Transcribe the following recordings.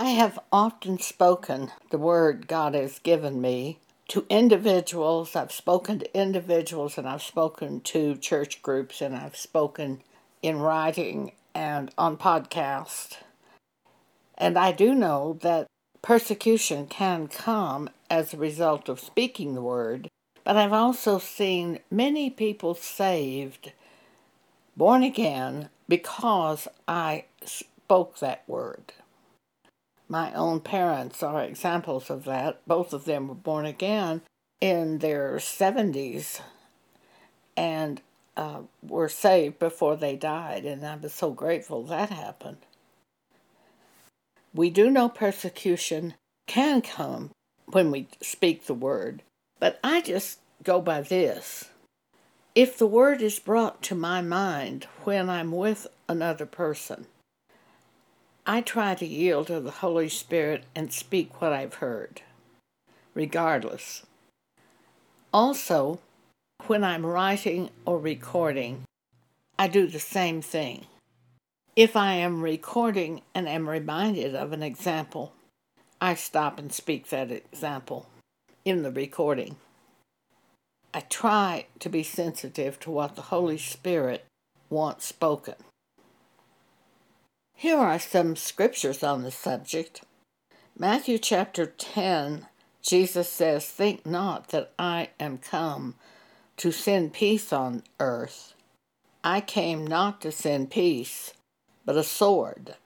I have often spoken the word God has given me to individuals. I've spoken to individuals and I've spoken to church groups and I've spoken in writing and on podcast. And I do know that persecution can come as a result of speaking the word, but I've also seen many people saved, born again, because I spoke that word. My own parents are examples of that. Both of them were born again in their 70s and uh, were saved before they died, and I was so grateful that happened. We do know persecution can come when we speak the word, but I just go by this. If the word is brought to my mind when I'm with another person, I try to yield to the Holy Spirit and speak what I've heard, regardless. Also, when I'm writing or recording, I do the same thing. If I am recording and am reminded of an example, I stop and speak that example in the recording. I try to be sensitive to what the Holy Spirit wants spoken. Here are some scriptures on the subject. Matthew chapter 10, Jesus says, Think not that I am come to send peace on earth. I came not to send peace, but a sword.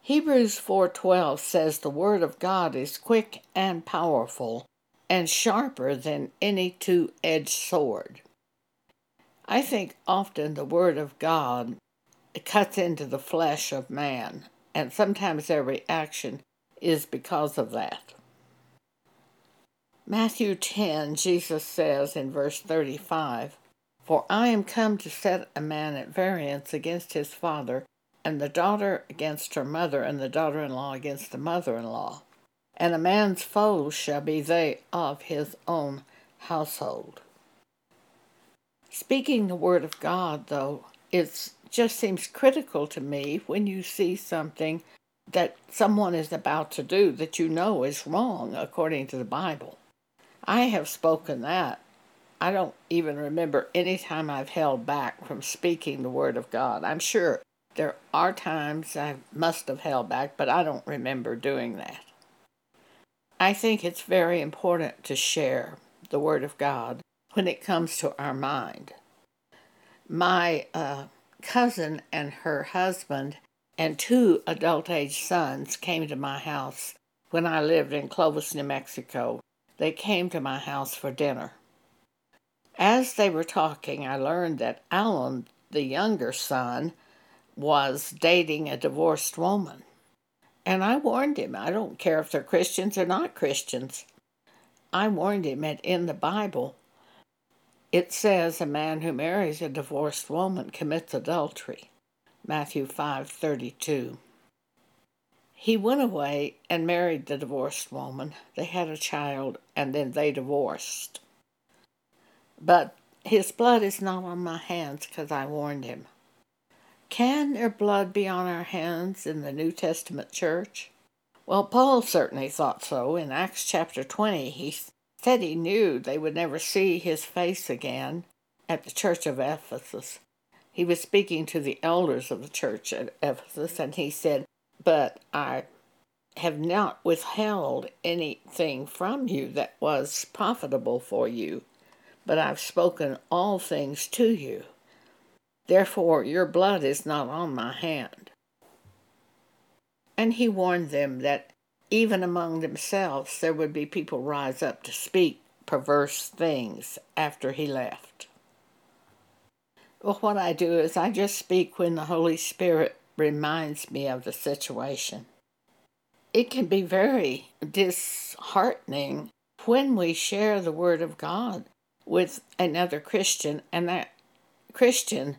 Hebrews 4:12 says the word of God is quick and powerful and sharper than any two-edged sword. I think often the word of God it cuts into the flesh of man, and sometimes their reaction is because of that. Matthew 10, Jesus says in verse 35, For I am come to set a man at variance against his father, and the daughter against her mother, and the daughter in law against the mother in law. And a man's foes shall be they of his own household. Speaking the word of God, though, it's just seems critical to me when you see something that someone is about to do that you know is wrong according to the Bible. I have spoken that. I don't even remember any time I've held back from speaking the Word of God. I'm sure there are times I must have held back, but I don't remember doing that. I think it's very important to share the Word of God when it comes to our mind. My uh, cousin and her husband and two adult age sons came to my house when I lived in Clovis, New Mexico. They came to my house for dinner. As they were talking, I learned that Alan, the younger son, was dating a divorced woman. And I warned him, I don't care if they're Christians or not Christians. I warned him that in the Bible, it says a man who marries a divorced woman commits adultery. Matthew 5:32. He went away and married the divorced woman. They had a child and then they divorced. But his blood is not on my hands because I warned him. Can their blood be on our hands in the New Testament church? Well, Paul certainly thought so. In Acts chapter 20, he he knew they would never see his face again at the church of Ephesus. He was speaking to the elders of the church at Ephesus, and he said, But I have not withheld anything from you that was profitable for you, but I've spoken all things to you. Therefore, your blood is not on my hand. And he warned them that even among themselves, there would be people rise up to speak perverse things after he left. Well, what I do is I just speak when the Holy Spirit reminds me of the situation. It can be very disheartening when we share the Word of God with another Christian and that Christian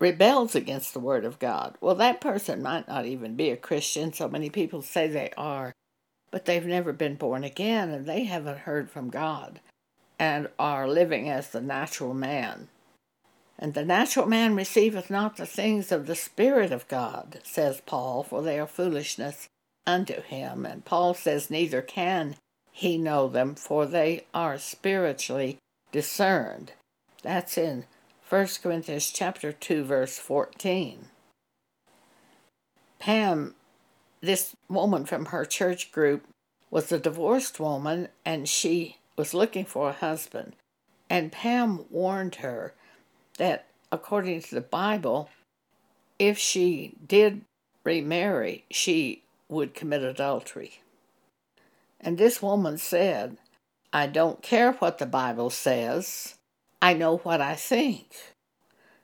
rebels against the Word of God. Well, that person might not even be a Christian. So many people say they are, but they've never been born again and they haven't heard from God and are living as the natural man. And the natural man receiveth not the things of the Spirit of God, says Paul, for they are foolishness unto him. And Paul says, Neither can he know them, for they are spiritually discerned. That's in 1 Corinthians chapter 2 verse 14. Pam, this woman from her church group, was a divorced woman and she was looking for a husband. And Pam warned her that according to the Bible, if she did remarry, she would commit adultery. And this woman said, I don't care what the Bible says, I know what I think.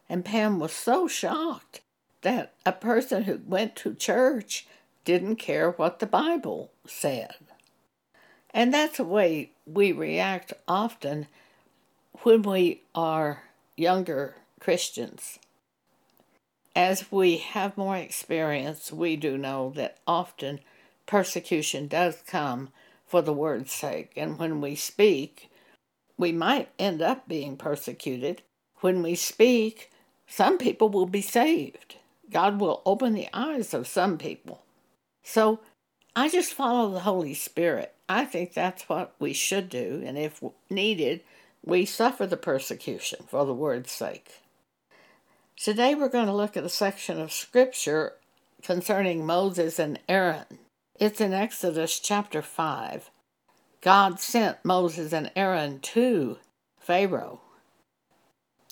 And Pam was so shocked that a person who went to church didn't care what the Bible said. And that's the way we react often when we are younger Christians. As we have more experience, we do know that often persecution does come for the word's sake. And when we speak, we might end up being persecuted. When we speak, some people will be saved. God will open the eyes of some people. So I just follow the Holy Spirit. I think that's what we should do. And if needed, we suffer the persecution for the word's sake. Today we're going to look at a section of Scripture concerning Moses and Aaron. It's in Exodus chapter 5. God sent Moses and Aaron to Pharaoh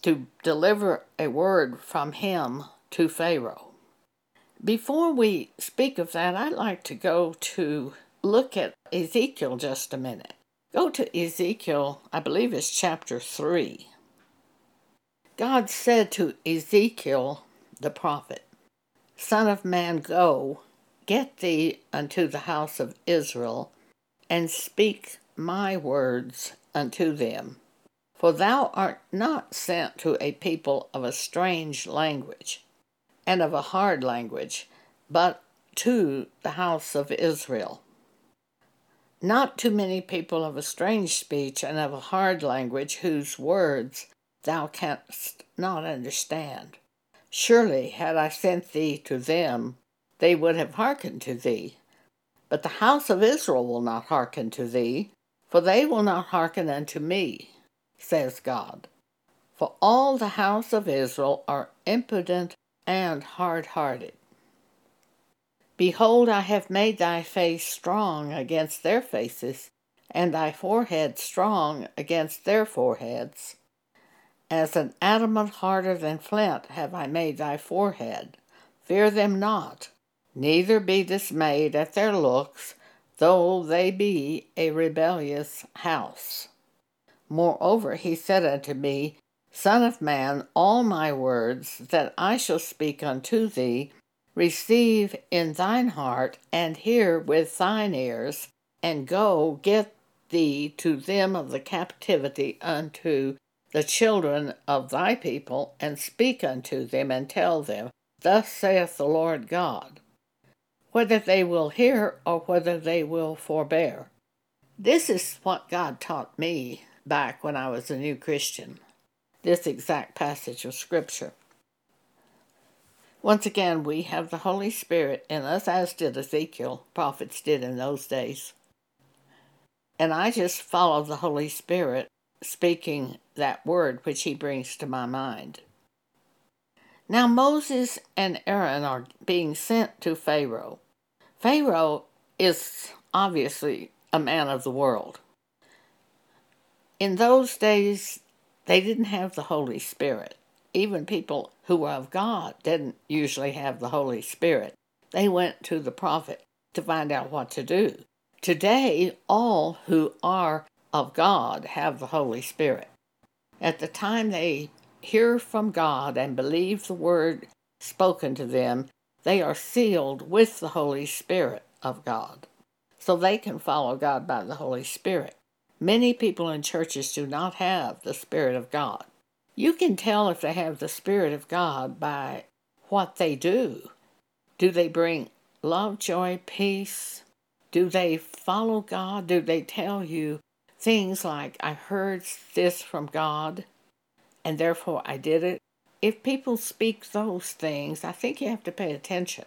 to deliver a word from him to Pharaoh. Before we speak of that, I'd like to go to look at Ezekiel just a minute. Go to Ezekiel, I believe it's chapter 3. God said to Ezekiel the prophet, Son of man, go Get thee unto the house of Israel, and speak my words unto them. For thou art not sent to a people of a strange language, and of a hard language, but to the house of Israel. Not to many people of a strange speech and of a hard language whose words thou canst not understand. Surely had I sent thee to them, they would have hearkened to thee. But the house of Israel will not hearken to thee, for they will not hearken unto me, says God. For all the house of Israel are impudent and hard hearted. Behold, I have made thy face strong against their faces, and thy forehead strong against their foreheads. As an adamant harder than flint have I made thy forehead. Fear them not, Neither be dismayed at their looks, though they be a rebellious house. Moreover, he said unto me, Son of man, all my words that I shall speak unto thee, receive in thine heart, and hear with thine ears, and go get thee to them of the captivity unto the children of thy people, and speak unto them, and tell them, Thus saith the Lord God whether they will hear or whether they will forbear. This is what God taught me back when I was a new Christian, this exact passage of Scripture. Once again, we have the Holy Spirit in us, as did Ezekiel, prophets did in those days. And I just follow the Holy Spirit speaking that word which he brings to my mind. Now Moses and Aaron are being sent to Pharaoh. Pharaoh is obviously a man of the world. In those days, they didn't have the Holy Spirit. Even people who were of God didn't usually have the Holy Spirit. They went to the prophet to find out what to do. Today, all who are of God have the Holy Spirit. At the time they hear from God and believe the word spoken to them, they are sealed with the Holy Spirit of God, so they can follow God by the Holy Spirit. Many people in churches do not have the Spirit of God. You can tell if they have the Spirit of God by what they do. Do they bring love, joy, peace? Do they follow God? Do they tell you things like, I heard this from God and therefore I did it? If people speak those things, I think you have to pay attention.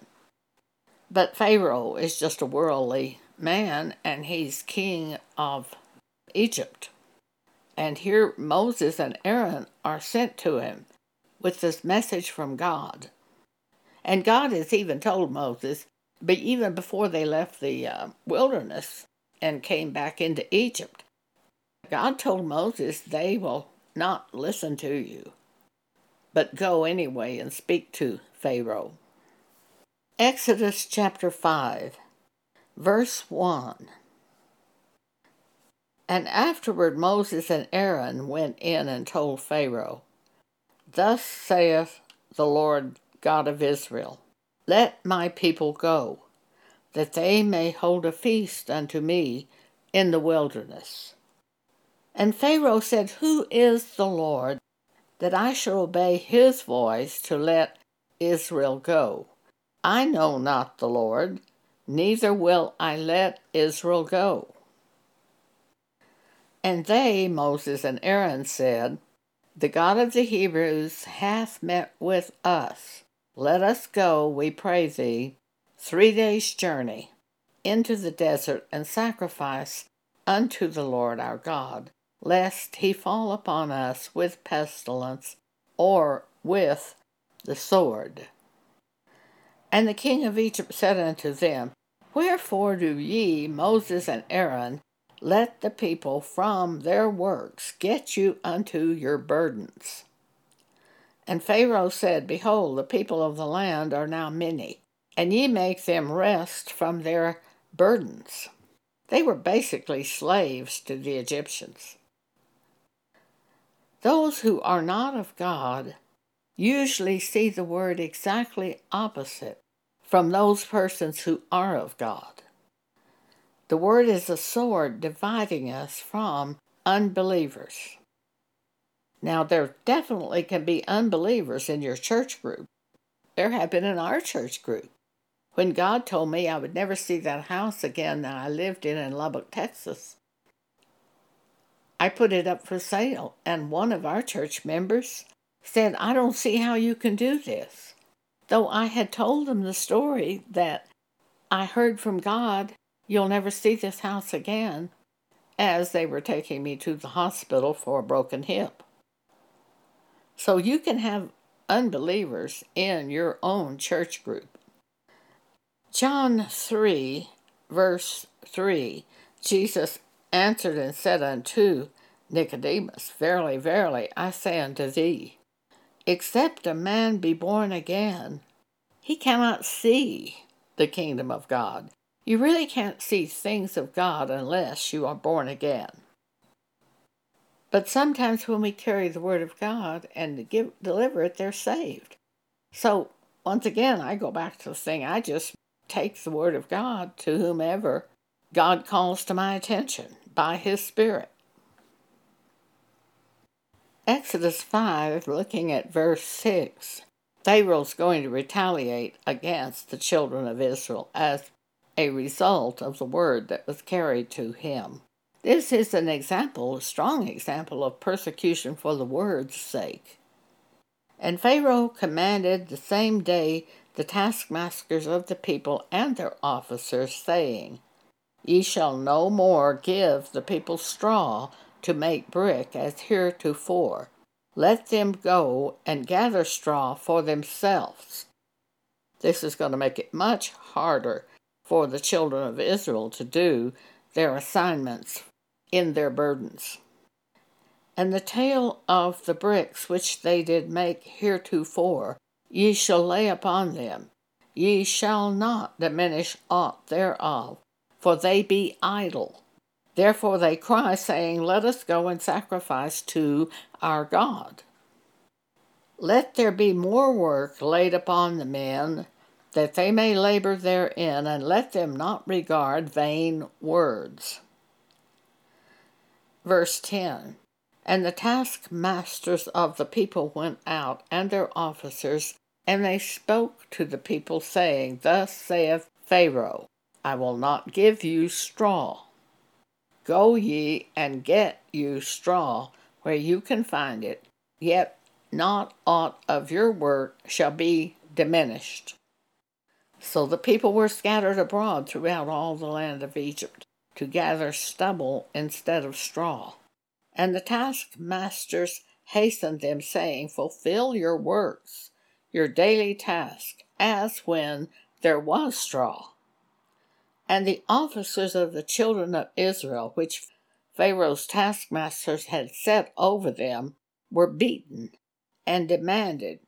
But Pharaoh is just a worldly man, and he's king of Egypt. And here Moses and Aaron are sent to him with this message from God. And God has even told Moses, but even before they left the uh, wilderness and came back into Egypt, God told Moses, They will not listen to you, but go anyway and speak to Pharaoh. Exodus chapter 5, verse 1. And afterward Moses and Aaron went in and told Pharaoh, Thus saith the Lord God of Israel, Let my people go, that they may hold a feast unto me in the wilderness. And Pharaoh said, Who is the Lord, that I shall obey his voice to let Israel go? I know not the Lord, neither will I let Israel go. And they, Moses and Aaron, said, The God of the Hebrews hath met with us. Let us go, we pray thee, three days' journey into the desert and sacrifice unto the Lord our God lest he fall upon us with pestilence or with the sword. And the king of Egypt said unto them, Wherefore do ye, Moses and Aaron, let the people from their works get you unto your burdens? And Pharaoh said, Behold, the people of the land are now many, and ye make them rest from their burdens. They were basically slaves to the Egyptians. Those who are not of God usually see the word exactly opposite from those persons who are of God. The word is a sword dividing us from unbelievers. Now, there definitely can be unbelievers in your church group. There have been in our church group. When God told me I would never see that house again that I lived in in Lubbock, Texas, I put it up for sale, and one of our church members said, I don't see how you can do this. Though I had told them the story that I heard from God, you'll never see this house again, as they were taking me to the hospital for a broken hip. So you can have unbelievers in your own church group. John 3, verse 3, Jesus answered and said unto Nicodemus, Verily, verily, I say unto thee, except a man be born again, he cannot see the kingdom of God. You really can't see things of God unless you are born again. But sometimes when we carry the word of God and give, deliver it, they're saved. So once again, I go back to the thing. I just take the word of God to whomever God calls to my attention by His Spirit. Exodus 5, looking at verse 6, Pharaoh's going to retaliate against the children of Israel as a result of the word that was carried to him. This is an example, a strong example of persecution for the word's sake. And Pharaoh commanded the same day the taskmasters of the people and their officers, saying, Ye shall no more give the people straw to make brick as heretofore. Let them go and gather straw for themselves. This is going to make it much harder for the children of Israel to do their assignments in their burdens. And the tale of the bricks which they did make heretofore, ye shall lay upon them. Ye shall not diminish aught thereof, for they be idle. Therefore they cry, saying, Let us go and sacrifice to our God. Let there be more work laid upon the men, that they may labor therein, and let them not regard vain words. Verse 10 And the taskmasters of the people went out, and their officers, and they spoke to the people, saying, Thus saith Pharaoh, I will not give you straw. Go ye and get you straw where you can find it, yet not aught of your work shall be diminished. So the people were scattered abroad throughout all the land of Egypt to gather stubble instead of straw. And the taskmasters hastened them, saying, Fulfill your works, your daily task, as when there was straw. And the officers of the children of Israel, which Pharaoh's taskmasters had set over them, were beaten and demanded,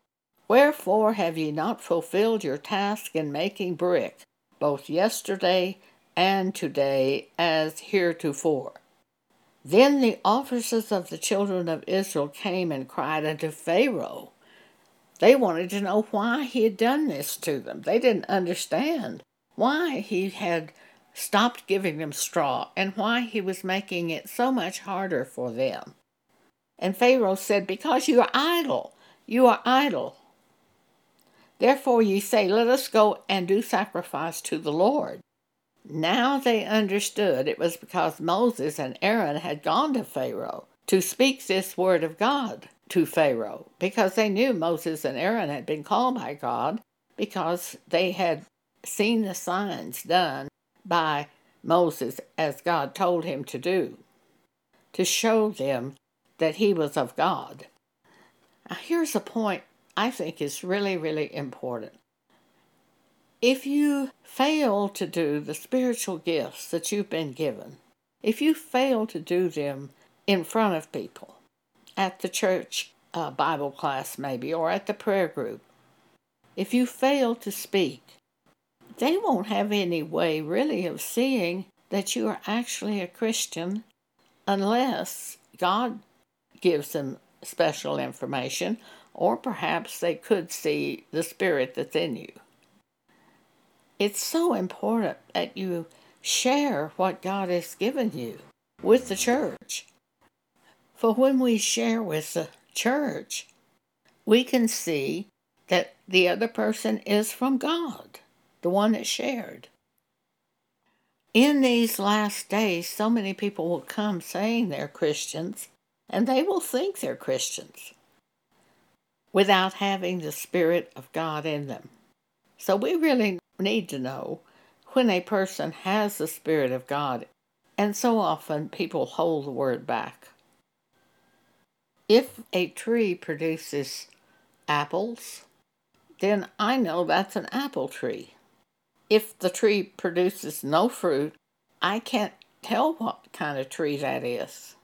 Wherefore have ye not fulfilled your task in making brick, both yesterday and today as heretofore? Then the officers of the children of Israel came and cried unto Pharaoh. They wanted to know why he had done this to them. They didn't understand why he had stopped giving them straw and why he was making it so much harder for them. And Pharaoh said, Because you are idle, you are idle. Therefore ye say, Let us go and do sacrifice to the Lord. Now they understood it was because Moses and Aaron had gone to Pharaoh to speak this word of God to Pharaoh, because they knew Moses and Aaron had been called by God because they had seen the signs done by Moses as God told him to do, to show them that he was of God. Now, here's a point I think is really, really important. If you fail to do the spiritual gifts that you've been given, if you fail to do them in front of people, at the church uh, Bible class, maybe, or at the prayer group, if you fail to speak, they won't have any way really of seeing that you are actually a Christian unless God gives them special information or perhaps they could see the spirit that's in you. It's so important that you share what God has given you with the church. For when we share with the church, we can see that the other person is from God, the one that shared. In these last days, so many people will come saying they're Christians, and they will think they're Christians without having the Spirit of God in them. So we really need to know when a person has the Spirit of God, and so often people hold the word back. If a tree produces apples, then I know that's an apple tree. If the tree produces no fruit, I can't tell what kind of tree that is.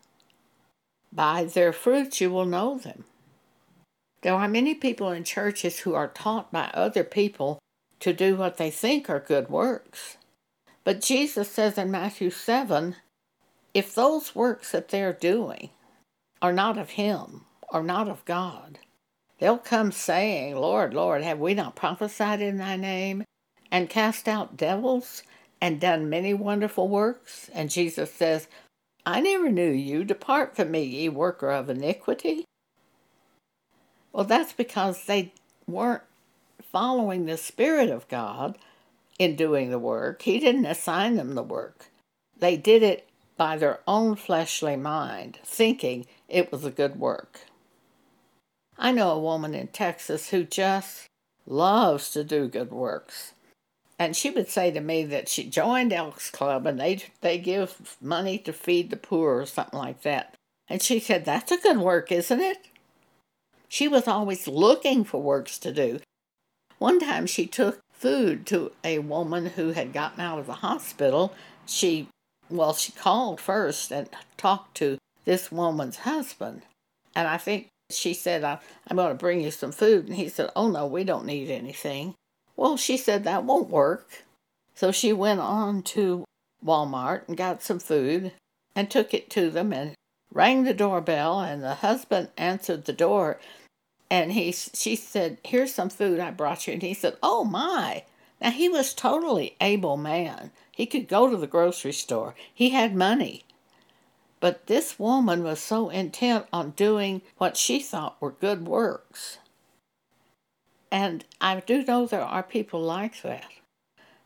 By their fruits you will know them. There are many people in churches who are taught by other people to do what they think are good works. But Jesus says in Matthew 7 if those works that they're doing are not of Him, or not of God, they'll come saying, Lord, Lord, have we not prophesied in Thy name, and cast out devils, and done many wonderful works? And Jesus says, I never knew you. Depart from me, ye worker of iniquity. Well, that's because they weren't following the Spirit of God in doing the work. He didn't assign them the work. They did it by their own fleshly mind, thinking it was a good work. I know a woman in Texas who just loves to do good works. And she would say to me that she joined Elks Club and they they give money to feed the poor or something like that. And she said, That's a good work, isn't it? She was always looking for works to do. One time she took food to a woman who had gotten out of the hospital. She, well, she called first and talked to this woman's husband. And I think she said, I'm going to bring you some food. And he said, Oh, no, we don't need anything. Well, she said, That won't work. So she went on to Walmart and got some food and took it to them and rang the doorbell, and the husband answered the door. And he, she said, "Here's some food I brought you." And he said, "Oh my!" Now he was totally able man. He could go to the grocery store. He had money. But this woman was so intent on doing what she thought were good works. And I do know there are people like that.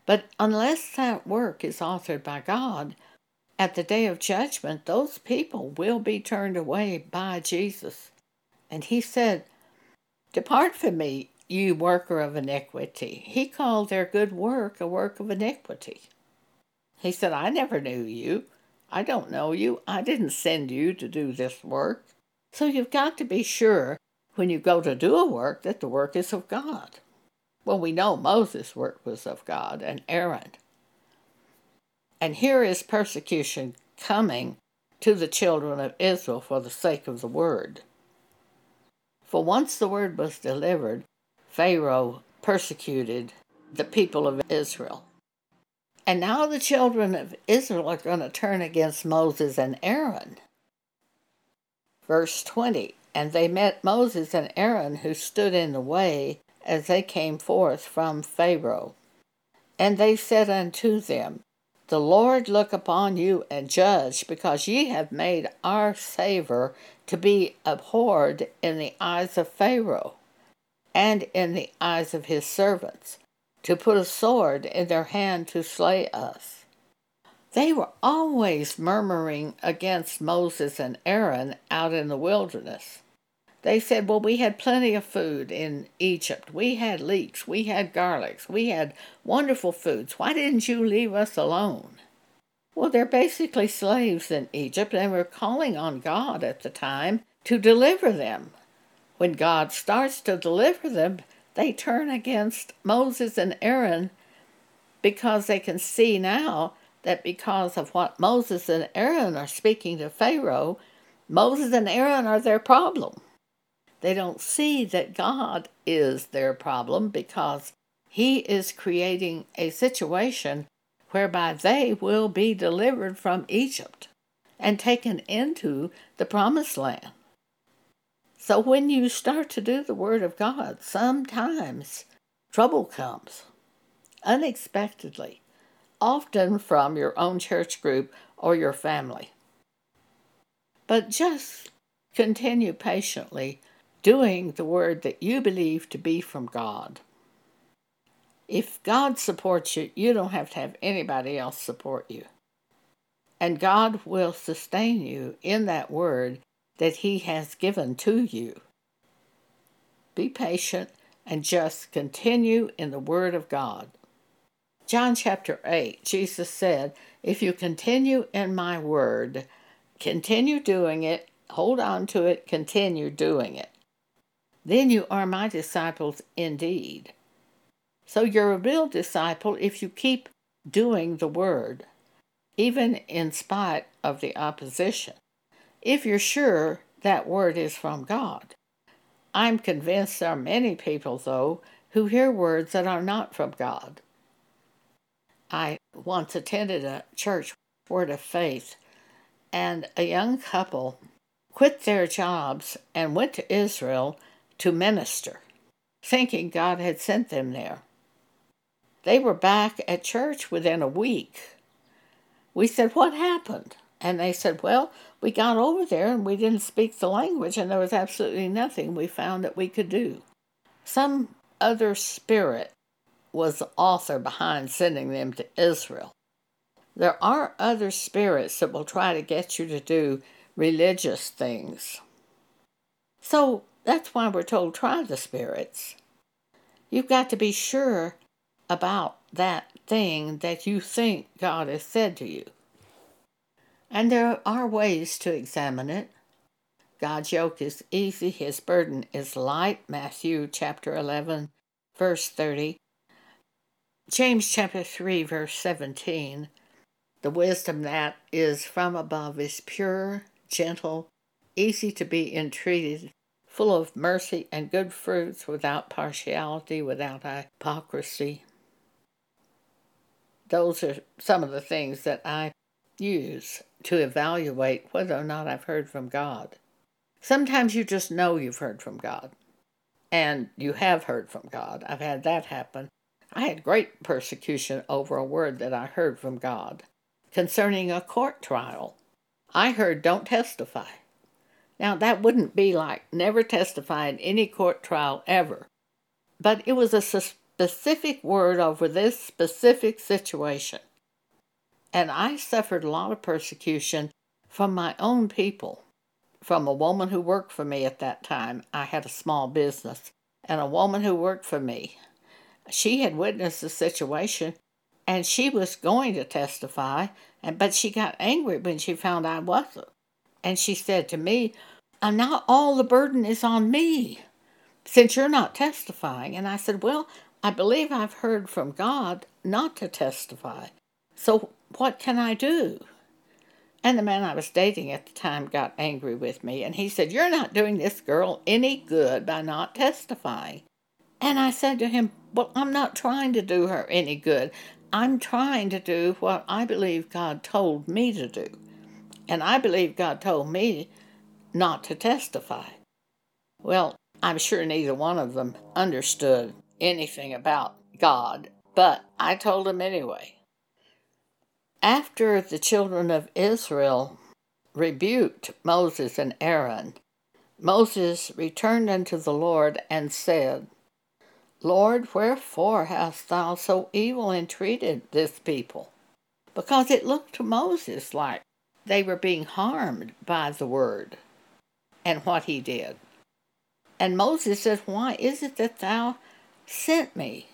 But unless that work is authored by God, at the day of judgment, those people will be turned away by Jesus. And he said, Depart from me, you worker of iniquity. He called their good work a work of iniquity. He said, I never knew you. I don't know you. I didn't send you to do this work. So you've got to be sure when you go to do a work that the work is of God. Well, we know Moses' work was of God and Aaron. And here is persecution coming to the children of Israel for the sake of the word. For once the word was delivered, Pharaoh persecuted the people of Israel. And now the children of Israel are going to turn against Moses and Aaron. Verse 20 And they met Moses and Aaron, who stood in the way as they came forth from Pharaoh. And they said unto them, The Lord look upon you and judge, because ye have made our savor to be abhorred in the eyes of Pharaoh and in the eyes of his servants to put a sword in their hand to slay us. They were always murmuring against Moses and Aaron out in the wilderness. They said, Well, we had plenty of food in Egypt. We had leeks. We had garlics. We had wonderful foods. Why didn't you leave us alone? Well, they're basically slaves in Egypt and were calling on God at the time to deliver them. When God starts to deliver them, they turn against Moses and Aaron because they can see now that because of what Moses and Aaron are speaking to Pharaoh, Moses and Aaron are their problem. They don't see that God is their problem because He is creating a situation whereby they will be delivered from Egypt and taken into the promised land. So when you start to do the Word of God, sometimes trouble comes unexpectedly, often from your own church group or your family. But just continue patiently doing the Word that you believe to be from God. If God supports you, you don't have to have anybody else support you. And God will sustain you in that Word that He has given to you. Be patient and just continue in the Word of God. John chapter 8, Jesus said, If you continue in my Word, continue doing it, hold on to it, continue doing it. Then you are my disciples indeed. So you're a real disciple if you keep doing the Word, even in spite of the opposition if you're sure that word is from God. I'm convinced there are many people, though, who hear words that are not from God. I once attended a church word of faith, and a young couple quit their jobs and went to Israel to minister, thinking God had sent them there. They were back at church within a week. We said, What happened? And they said, Well, we got over there and we didn't speak the language, and there was absolutely nothing we found that we could do. Some other spirit was the author behind sending them to Israel. There are other spirits that will try to get you to do religious things. So that's why we're told try the spirits. You've got to be sure about that thing that you think God has said to you. And there are ways to examine it. God's yoke is easy, his burden is light. Matthew chapter 11, verse 30. James chapter 3, verse 17. The wisdom that is from above is pure, gentle, easy to be entreated, full of mercy and good fruits, without partiality, without hypocrisy. Those are some of the things that I use to evaluate whether or not I've heard from God. Sometimes you just know you've heard from God, and you have heard from God. I've had that happen. I had great persecution over a word that I heard from God concerning a court trial. I heard, don't testify. Now, that wouldn't be like never testify in any court trial ever, but it was a specific word over this specific situation. And I suffered a lot of persecution from my own people, from a woman who worked for me at that time. I had a small business, and a woman who worked for me. She had witnessed the situation and she was going to testify, and but she got angry when she found I wasn't. And she said to me, Not all the burden is on me since you're not testifying. And I said, Well, I believe I've heard from God not to testify. So what can I do? And the man I was dating at the time got angry with me and he said, You're not doing this girl any good by not testifying. And I said to him, Well, I'm not trying to do her any good. I'm trying to do what I believe God told me to do. And I believe God told me not to testify. Well, I'm sure neither one of them understood anything about God, but I told them anyway. After the children of Israel rebuked Moses and Aaron, Moses returned unto the Lord and said, Lord, wherefore hast thou so evil entreated this people? Because it looked to Moses like they were being harmed by the word and what he did. And Moses said, Why is it that thou sent me?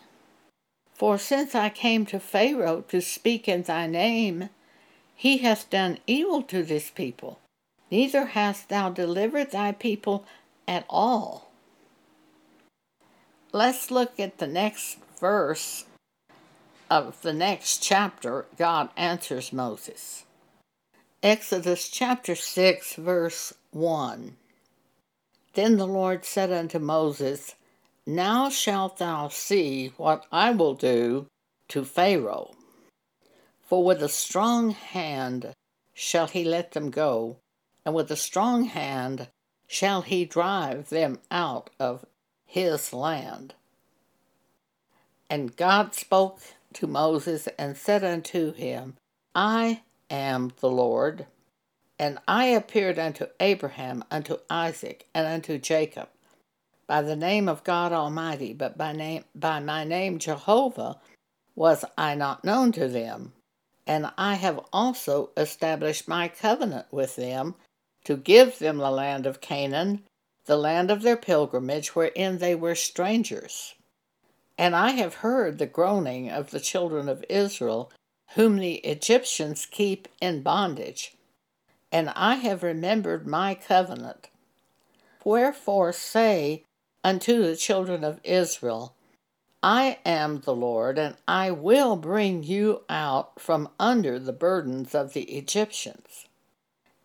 For since I came to Pharaoh to speak in thy name, he hath done evil to this people, neither hast thou delivered thy people at all. Let's look at the next verse of the next chapter. God answers Moses. Exodus chapter 6, verse 1. Then the Lord said unto Moses, Now shalt thou see what I will do to Pharaoh. For with a strong hand shall he let them go, and with a strong hand shall he drive them out of his land. And God spoke to Moses and said unto him, I am the Lord, and I appeared unto Abraham, unto Isaac, and unto Jacob by the name of God Almighty, but by name by my name Jehovah was I not known to them. And I have also established my covenant with them to give them the land of Canaan the land of their pilgrimage wherein they were strangers. And I have heard the groaning of the children of Israel, whom the Egyptians keep in bondage. And I have remembered my covenant. Wherefore say unto the children of Israel, I am the Lord, and I will bring you out from under the burdens of the Egyptians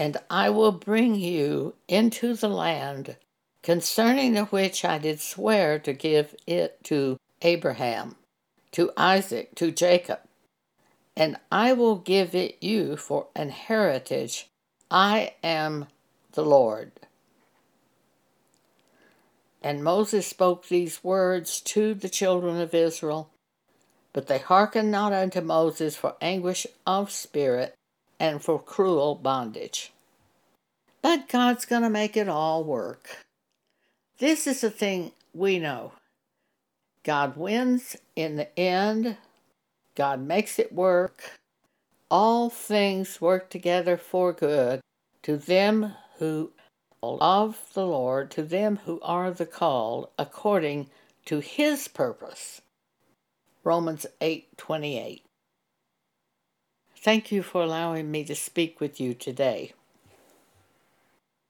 and I will bring you into the land concerning the which I did swear to give it to Abraham, to Isaac, to Jacob, and I will give it you for an heritage. I am the Lord. And Moses spoke these words to the children of Israel, but they hearkened not unto Moses for anguish of spirit and for cruel bondage. But God's going to make it all work. This is the thing we know God wins in the end, God makes it work. All things work together for good to them who love the Lord, to them who are the called according to his purpose. Romans 8:28 Thank you for allowing me to speak with you today.